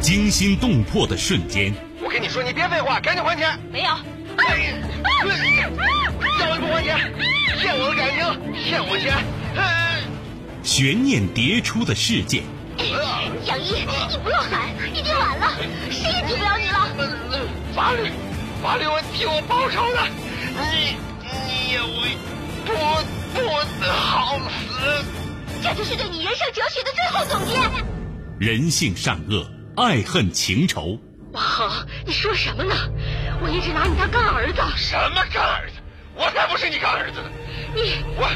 惊心动魄的瞬间。我跟你说，你别废话，赶紧还钱！没有。哎，叫你不还钱，骗我的感情，骗我钱。悬念迭出的事件。杨一，你不用喊，已经晚了，谁也救不了你了。法律，法律会替我报仇的。你，你也会不不好死。这就是对你人生哲学的最后总结。人性善恶，爱恨情仇。王恒，你说什么呢？我一直拿你当干儿子。什么干儿子？我才不是你干儿子呢！你我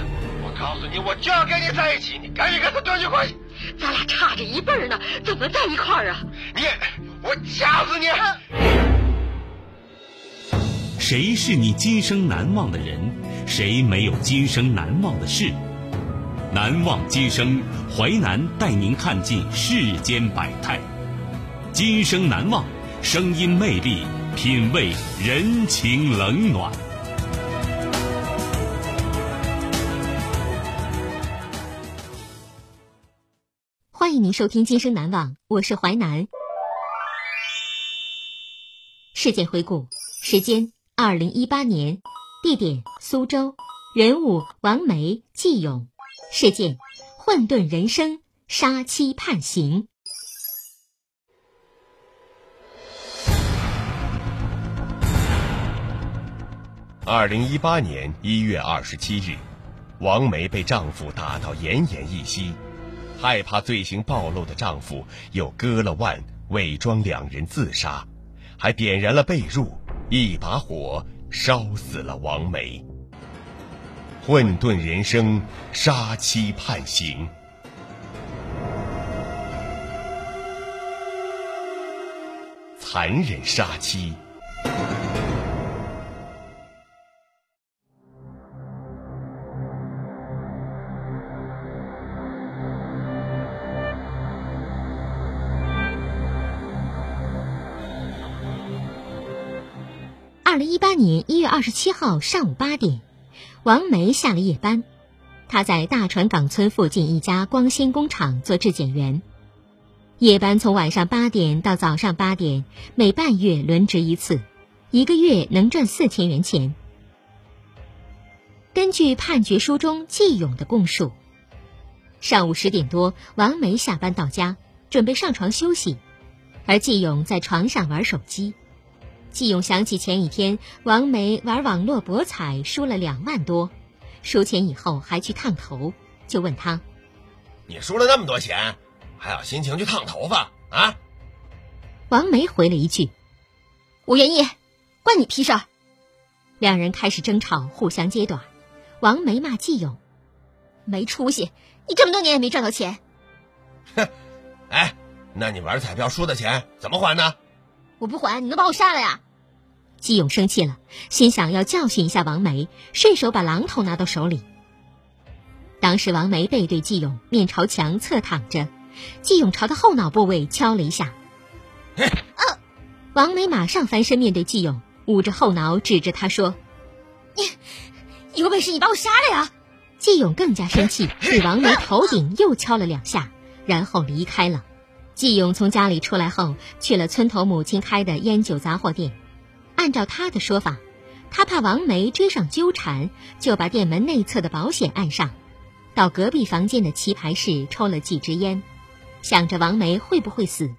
我告诉你，我就要跟你在一起，你赶紧跟他断绝关系。咱俩差着一辈儿呢，怎么在一块儿啊？你，我掐死你！谁是你今生难忘的人？谁没有今生难忘的事？难忘今生，淮南带您看尽世间百态。今生难忘，声音魅力，品味人情冷暖。欢迎您收听《今生难忘》，我是淮南。事件回顾：时间二零一八年，地点苏州，人物王梅、季勇，事件混沌人生，杀妻判刑。二零一八年一月二十七日，王梅被丈夫打到奄奄一息。害怕罪行暴露的丈夫又割了腕，伪装两人自杀，还点燃了被褥，一把火烧死了王梅。混沌人生，杀妻判刑，残忍杀妻。月二十七号上午八点，王梅下了夜班，她在大船港村附近一家光纤工厂做质检员。夜班从晚上八点到早上八点，每半月轮值一次，一个月能赚四千元钱。根据判决书中季勇的供述，上午十点多，王梅下班到家，准备上床休息，而季勇在床上玩手机。季勇想起前一天王梅玩网络博彩输了两万多，输钱以后还去烫头，就问他：“你输了那么多钱，还有心情去烫头发啊？”王梅回了一句：“我愿意，关你屁事儿。”两人开始争吵，互相揭短。王梅骂季勇：“没出息！你这么多年也没赚到钱。”哼！哎，那你玩彩票输的钱怎么还呢？我不还，你能把我杀了呀？季勇生气了，心想要教训一下王梅，顺手把榔头拿到手里。当时王梅背对季勇，面朝墙侧躺着，季勇朝他后脑部位敲了一下。啊！王梅马上翻身面对季勇，捂着后脑指着他说：“你有本事你把我杀了呀！”季勇更加生气，对王梅头顶又敲了两下，然后离开了。季勇从家里出来后，去了村头母亲开的烟酒杂货店。按照他的说法，他怕王梅追上纠缠，就把店门内侧的保险按上，到隔壁房间的棋牌室抽了几支烟，想着王梅会不会死。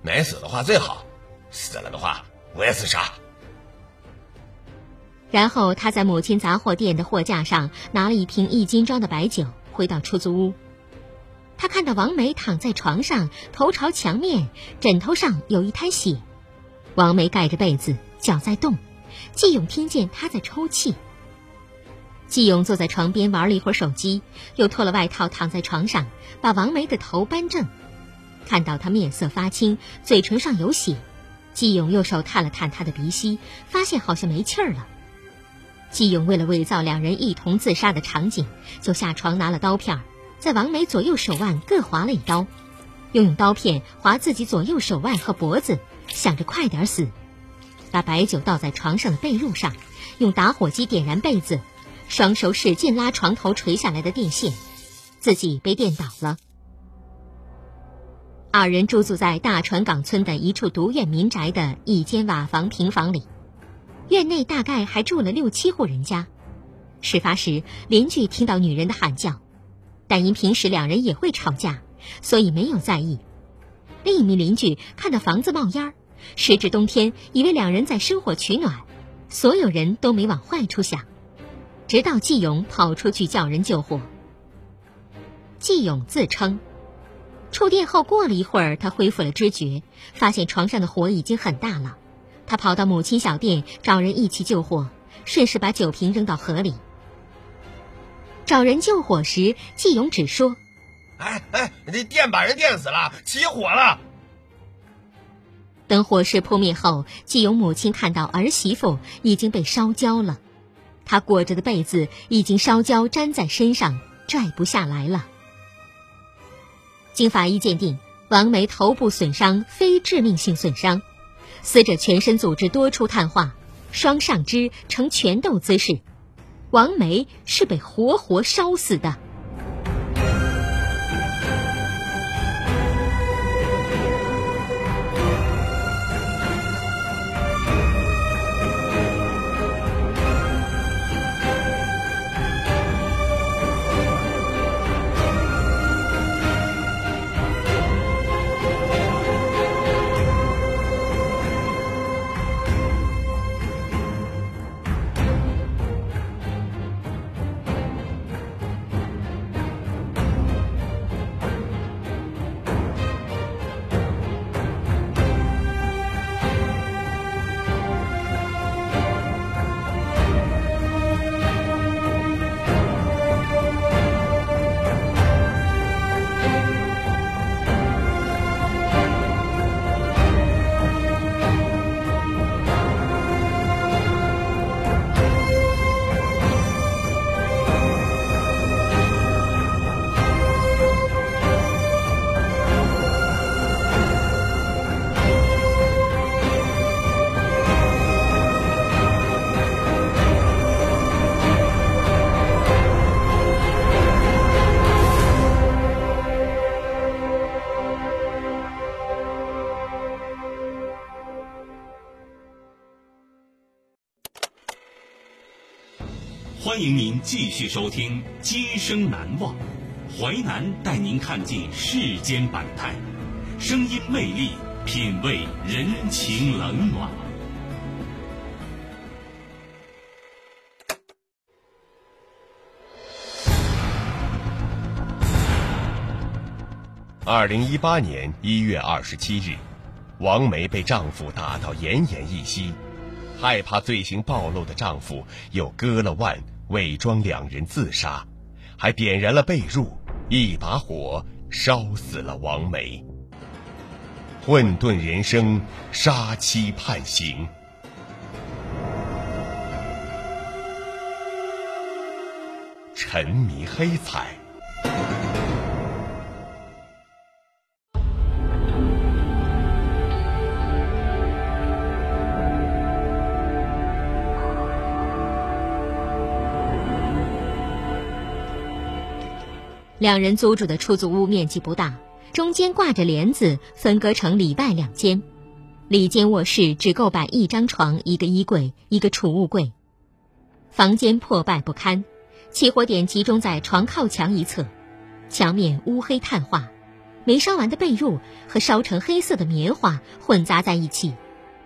没死的话最好，死了的话我也自杀。然后他在母亲杂货店的货架上拿了一瓶一斤装的白酒，回到出租屋。他看到王梅躺在床上，头朝墙面，枕头上有一滩血。王梅盖着被子，脚在动。季勇听见她在抽泣。季勇坐在床边玩了一会儿手机，又脱了外套躺在床上，把王梅的头扳正。看到她面色发青，嘴唇上有血，季勇用手探了探她的鼻息，发现好像没气儿了。季勇为了伪造两人一同自杀的场景，就下床拿了刀片，在王梅左右手腕各划了一刀，又用刀片划自己左右手腕和脖子。想着快点死，把白酒倒在床上的被褥上，用打火机点燃被子，双手使劲拉床头垂下来的电线，自己被电倒了。二人住宿在大船港村的一处独院民宅的一间瓦房平房里，院内大概还住了六七户人家。事发时，邻居听到女人的喊叫，但因平时两人也会吵架，所以没有在意。另一名邻居看到房子冒烟儿，时至冬天，以为两人在生火取暖，所有人都没往坏处想。直到季勇跑出去叫人救火。季勇自称，触电后过了一会儿，他恢复了知觉，发现床上的火已经很大了。他跑到母亲小店找人一起救火，顺势把酒瓶扔到河里。找人救火时，季勇只说：“哎哎，这电把人电死了，起火了。”等火势扑灭后，季勇母亲看到儿媳妇已经被烧焦了，她裹着的被子已经烧焦粘在身上，拽不下来了。经法医鉴定，王梅头部损伤非致命性损伤，死者全身组织多处碳化，双上肢呈拳斗姿势。王梅是被活活烧死的。欢迎您继续收听《今生难忘》，淮南带您看尽世间百态，声音魅力，品味人情冷暖。二零一八年一月二十七日，王梅被丈夫打到奄奄一息，害怕罪行暴露的丈夫又割了腕。伪装两人自杀，还点燃了被褥，一把火烧死了王梅。混沌人生，杀妻判刑，沉迷黑彩。两人租住的出租屋面积不大，中间挂着帘子，分割成里外两间。里间卧室只够摆一张床、一个衣柜、一个储物柜。房间破败不堪，起火点集中在床靠墙一侧，墙面乌黑碳化，没烧完的被褥和烧成黑色的棉花混杂在一起，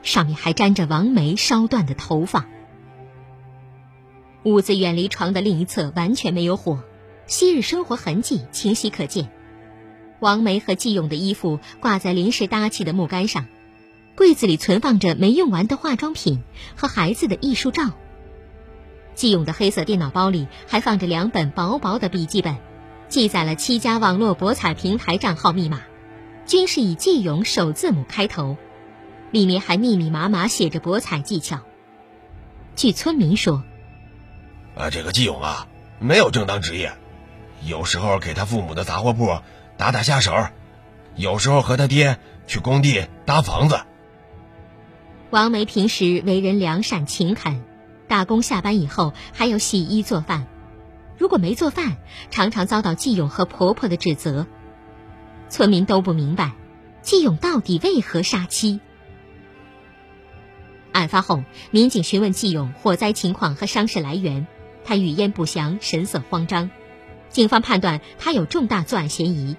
上面还沾着王梅烧断的头发。屋子远离床的另一侧完全没有火。昔日生活痕迹清晰可见，王梅和季勇的衣服挂在临时搭起的木杆上，柜子里存放着没用完的化妆品和孩子的艺术照。季勇的黑色电脑包里还放着两本薄薄的笔记本，记载了七家网络博彩平台账号密码，均是以季勇首字母开头，里面还密密麻麻写着博彩技巧。据村民说，啊，这个季勇啊，没有正当职业。有时候给他父母的杂货铺打打下手，有时候和他爹去工地搭房子。王梅平时为人良善勤恳，打工下班以后还要洗衣做饭。如果没做饭，常常遭到季勇和婆婆的指责。村民都不明白，季勇到底为何杀妻？案发后，民警询问季勇火灾情况和伤势来源，他语焉不详，神色慌张。警方判断他有重大作案嫌疑。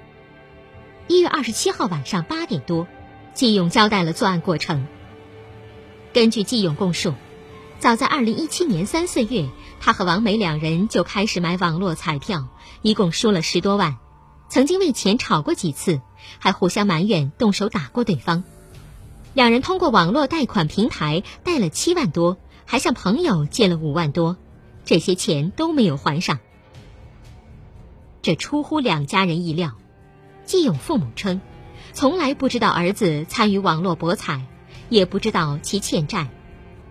一月二十七号晚上八点多，季勇交代了作案过程。根据季勇供述，早在二零一七年三四月，他和王梅两人就开始买网络彩票，一共输了十多万，曾经为钱吵过几次，还互相埋怨，动手打过对方。两人通过网络贷款平台贷了七万多，还向朋友借了五万多，这些钱都没有还上。这出乎两家人意料。季勇父母称，从来不知道儿子参与网络博彩，也不知道其欠债。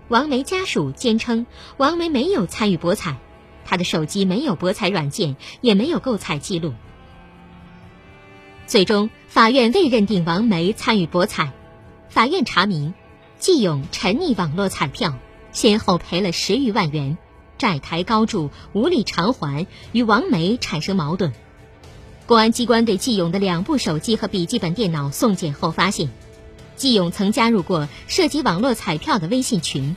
王梅家属坚称，王梅没有参与博彩，他的手机没有博彩软件，也没有购彩记录。最终，法院未认定王梅参与博彩。法院查明，季勇沉溺网络彩票，先后赔了十余万元，债台高筑，无力偿还，与王梅产生矛盾。公安机关对季勇的两部手机和笔记本电脑送检后发现，季勇曾加入过涉及网络彩票的微信群，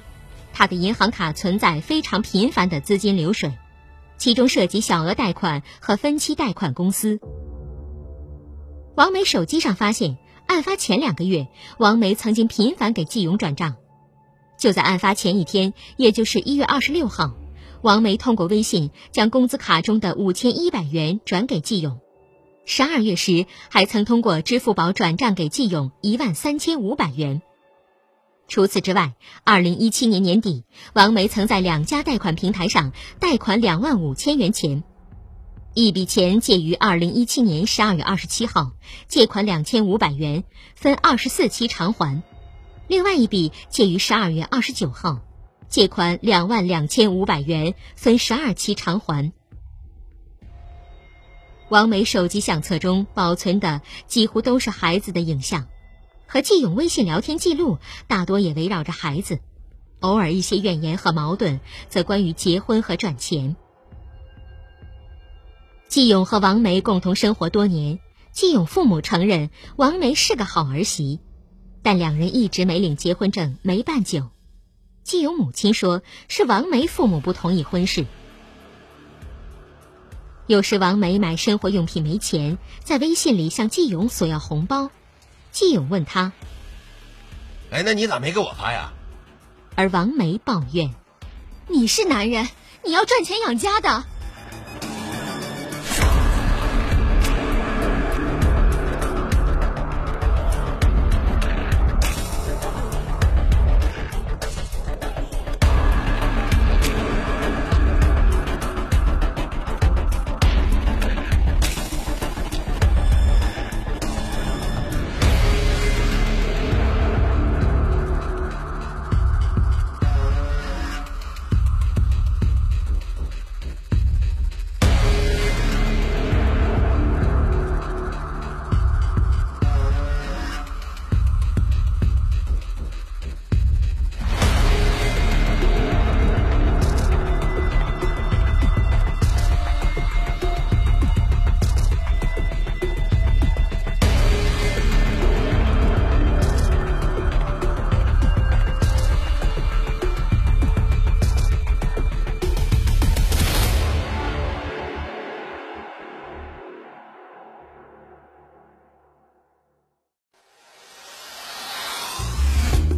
他的银行卡存在非常频繁的资金流水，其中涉及小额贷款和分期贷款公司。王梅手机上发现。案发前两个月，王梅曾经频繁给季勇转账。就在案发前一天，也就是一月二十六号，王梅通过微信将工资卡中的五千一百元转给季勇。十二月时，还曾通过支付宝转账给季勇一万三千五百元。除此之外，二零一七年年底，王梅曾在两家贷款平台上贷款两万五千元钱。一笔钱借于二零一七年十二月二十七号，借款两千五百元，分二十四期偿还；另外一笔借于十二月二十九号，借款两万两千五百元，分十二期偿还。王梅手机相册中保存的几乎都是孩子的影像，和季勇微信聊天记录大多也围绕着孩子，偶尔一些怨言和矛盾则关于结婚和赚钱。季勇和王梅共同生活多年，季勇父母承认王梅是个好儿媳，但两人一直没领结婚证，没办酒。季勇母亲说是王梅父母不同意婚事。有时王梅买生活用品没钱，在微信里向季勇索要红包，季勇问他：“哎，那你咋没给我发呀？”而王梅抱怨：“你是男人，你要赚钱养家的。”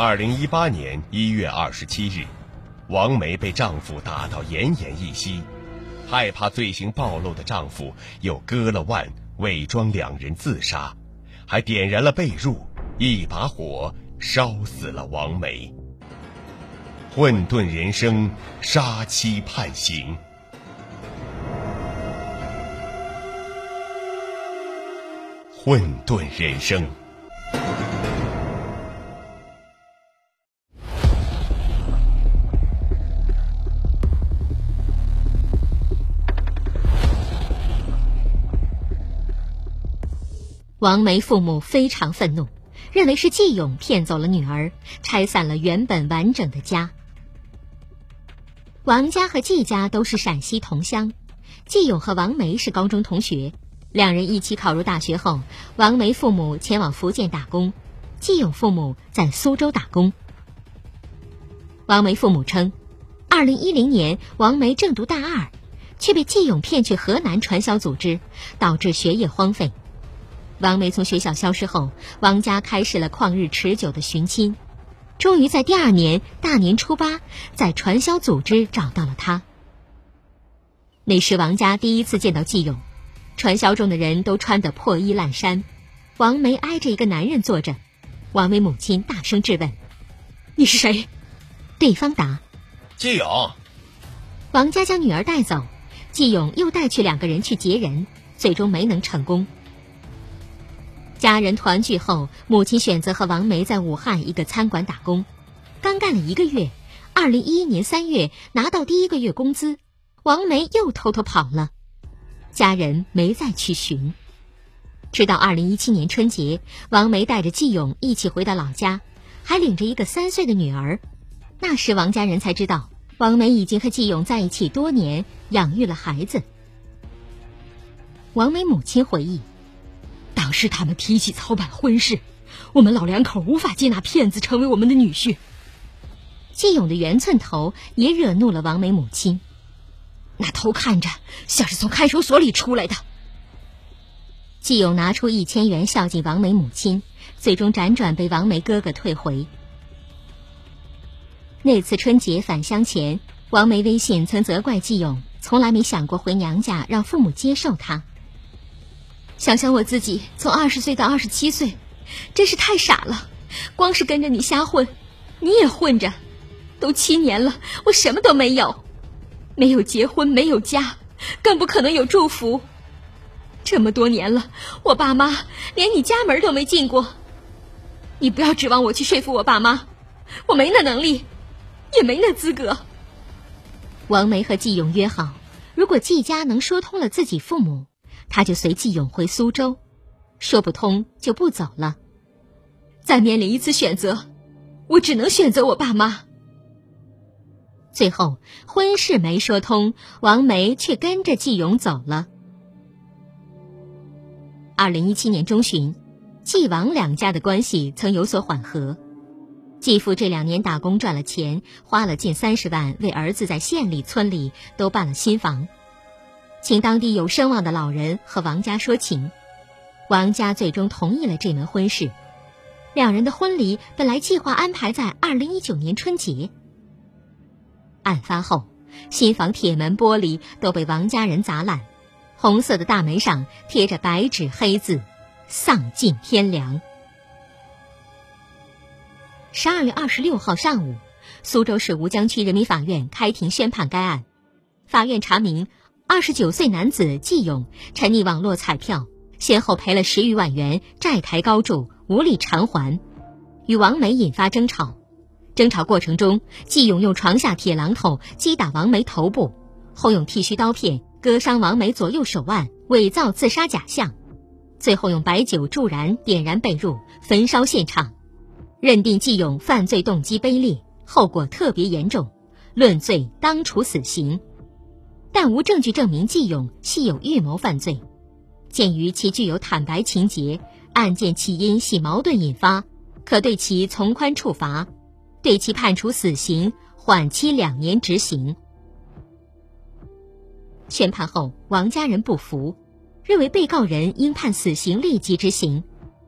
二零一八年一月二十七日，王梅被丈夫打到奄奄一息，害怕罪行暴露的丈夫又割了腕，伪装两人自杀，还点燃了被褥，一把火烧死了王梅。混沌人生，杀妻判刑。混沌人生。王梅父母非常愤怒，认为是季勇骗走了女儿，拆散了原本完整的家。王家和季家都是陕西同乡，季勇和王梅是高中同学，两人一起考入大学后，王梅父母前往福建打工，季勇父母在苏州打工。王梅父母称，二零一零年王梅正读大二，却被季勇骗去河南传销组织，导致学业荒废。王梅从学校消失后，王家开始了旷日持久的寻亲，终于在第二年大年初八，在传销组织找到了他。那是王家第一次见到季勇，传销中的人都穿得破衣烂衫，王梅挨着一个男人坐着，王梅母亲大声质问：“你是谁？”对方答：“季勇。”王家将女儿带走，季勇又带去两个人去劫人，最终没能成功。家人团聚后，母亲选择和王梅在武汉一个餐馆打工。刚干了一个月，二零一一年三月拿到第一个月工资，王梅又偷偷跑了。家人没再去寻。直到二零一七年春节，王梅带着季勇一起回到老家，还领着一个三岁的女儿。那时王家人才知道，王梅已经和季勇在一起多年，养育了孩子。王梅母亲回忆。当时他们提起操办婚事，我们老两口无法接纳骗子成为我们的女婿。季勇的圆寸头也惹怒了王梅母亲，那头看着像是从看守所里出来的。季勇拿出一千元孝敬王梅母亲，最终辗转被王梅哥哥退回。那次春节返乡前，王梅微信曾责怪季勇从来没想过回娘家让父母接受他。想想我自己从二十岁到二十七岁，真是太傻了。光是跟着你瞎混，你也混着，都七年了，我什么都没有，没有结婚，没有家，更不可能有祝福。这么多年了，我爸妈连你家门都没进过。你不要指望我去说服我爸妈，我没那能力，也没那资格。王梅和季勇约好，如果季家能说通了自己父母。他就随季勇回苏州，说不通就不走了。再面临一次选择，我只能选择我爸妈。最后婚事没说通，王梅却跟着季勇走了。二零一七年中旬，季王两家的关系曾有所缓和。继父这两年打工赚了钱，花了近三十万，为儿子在县里、村里都办了新房。请当地有声望的老人和王家说情，王家最终同意了这门婚事。两人的婚礼本来计划安排在二零一九年春节。案发后，新房铁门玻璃都被王家人砸烂，红色的大门上贴着白纸黑字：“丧尽天良。”十二月二十六号上午，苏州市吴江区人民法院开庭宣判该案。法院查明。二十九岁男子季勇沉溺网络彩票，先后赔了十余万元，债台高筑，无力偿还，与王梅引发争吵。争吵过程中，季勇用床下铁榔头击打王梅头部，后用剃须刀片割伤王梅左右手腕，伪造自杀假象，最后用白酒助燃点燃被褥，焚烧现场。认定季勇犯罪动机卑劣，后果特别严重，论罪当处死刑。但无证据证明季勇系有预谋犯罪。鉴于其具有坦白情节，案件起因系矛盾引发，可对其从宽处罚，对其判处死刑，缓期两年执行。宣判后，王家人不服，认为被告人应判死刑立即执行，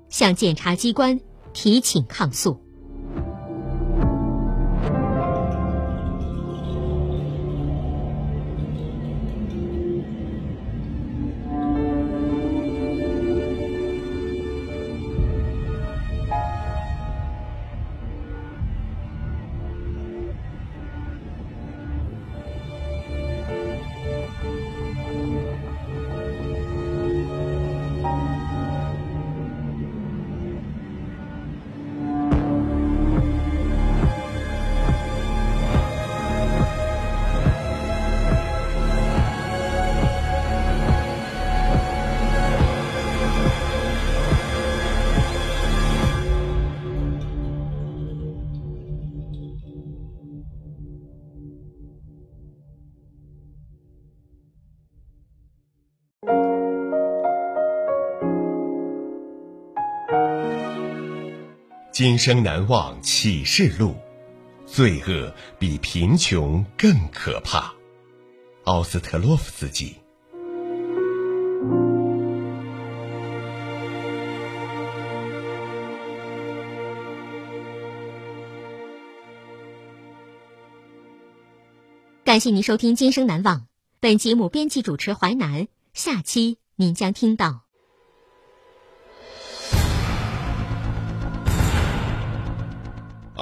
向检察机关提请抗诉。今生难忘启示录，罪恶比贫穷更可怕。奥斯特洛夫斯基。感谢您收听《今生难忘》，本节目编辑主持淮南。下期您将听到。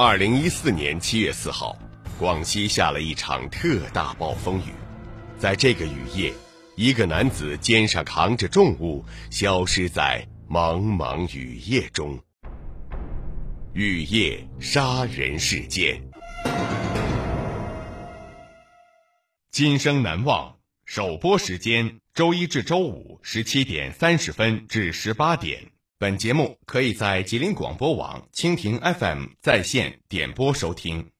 二零一四年七月四号，广西下了一场特大暴风雨。在这个雨夜，一个男子肩上扛着重物，消失在茫茫雨夜中。雨夜杀人事件。今生难忘首播时间：周一至周五十七点三十分至十八点。本节目可以在吉林广播网、蜻蜓 FM 在线点播收听。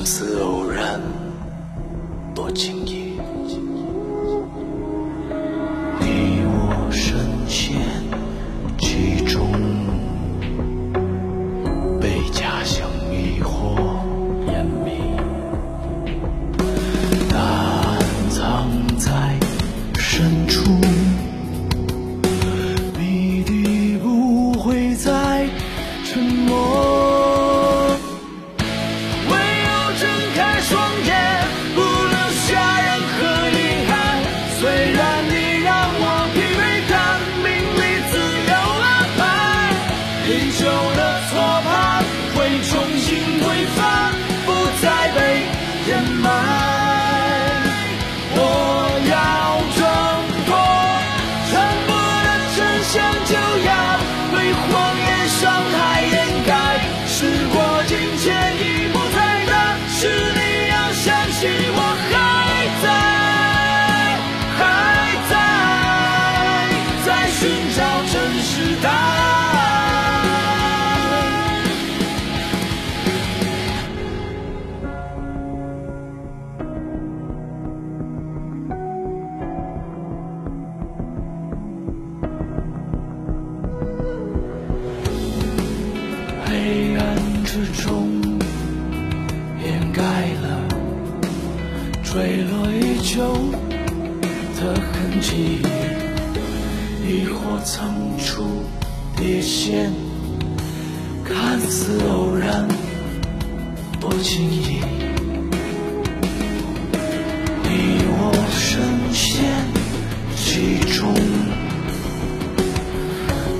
看似偶然，多情意。跌陷，看似偶然，不经意。你我深陷其中。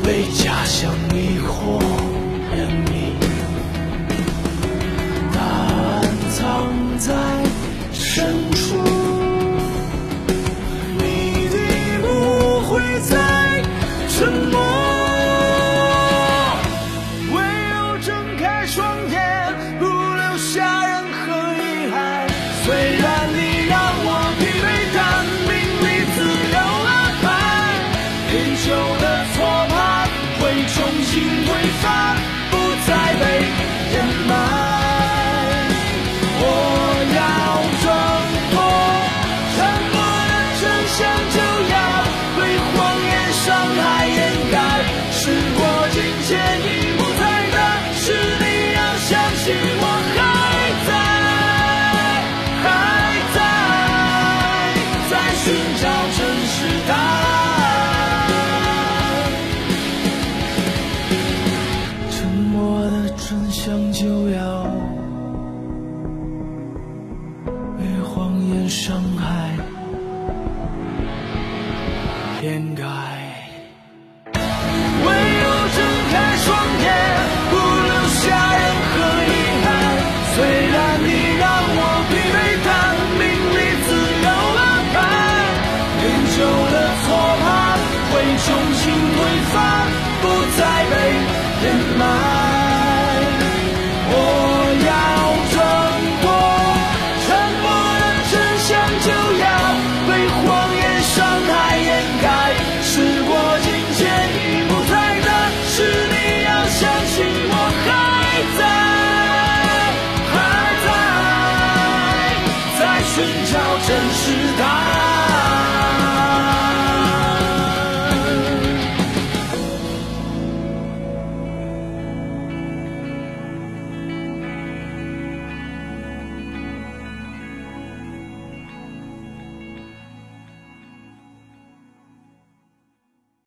被假象迷惑湮迷，答案藏在深处，谜底不会再沉默。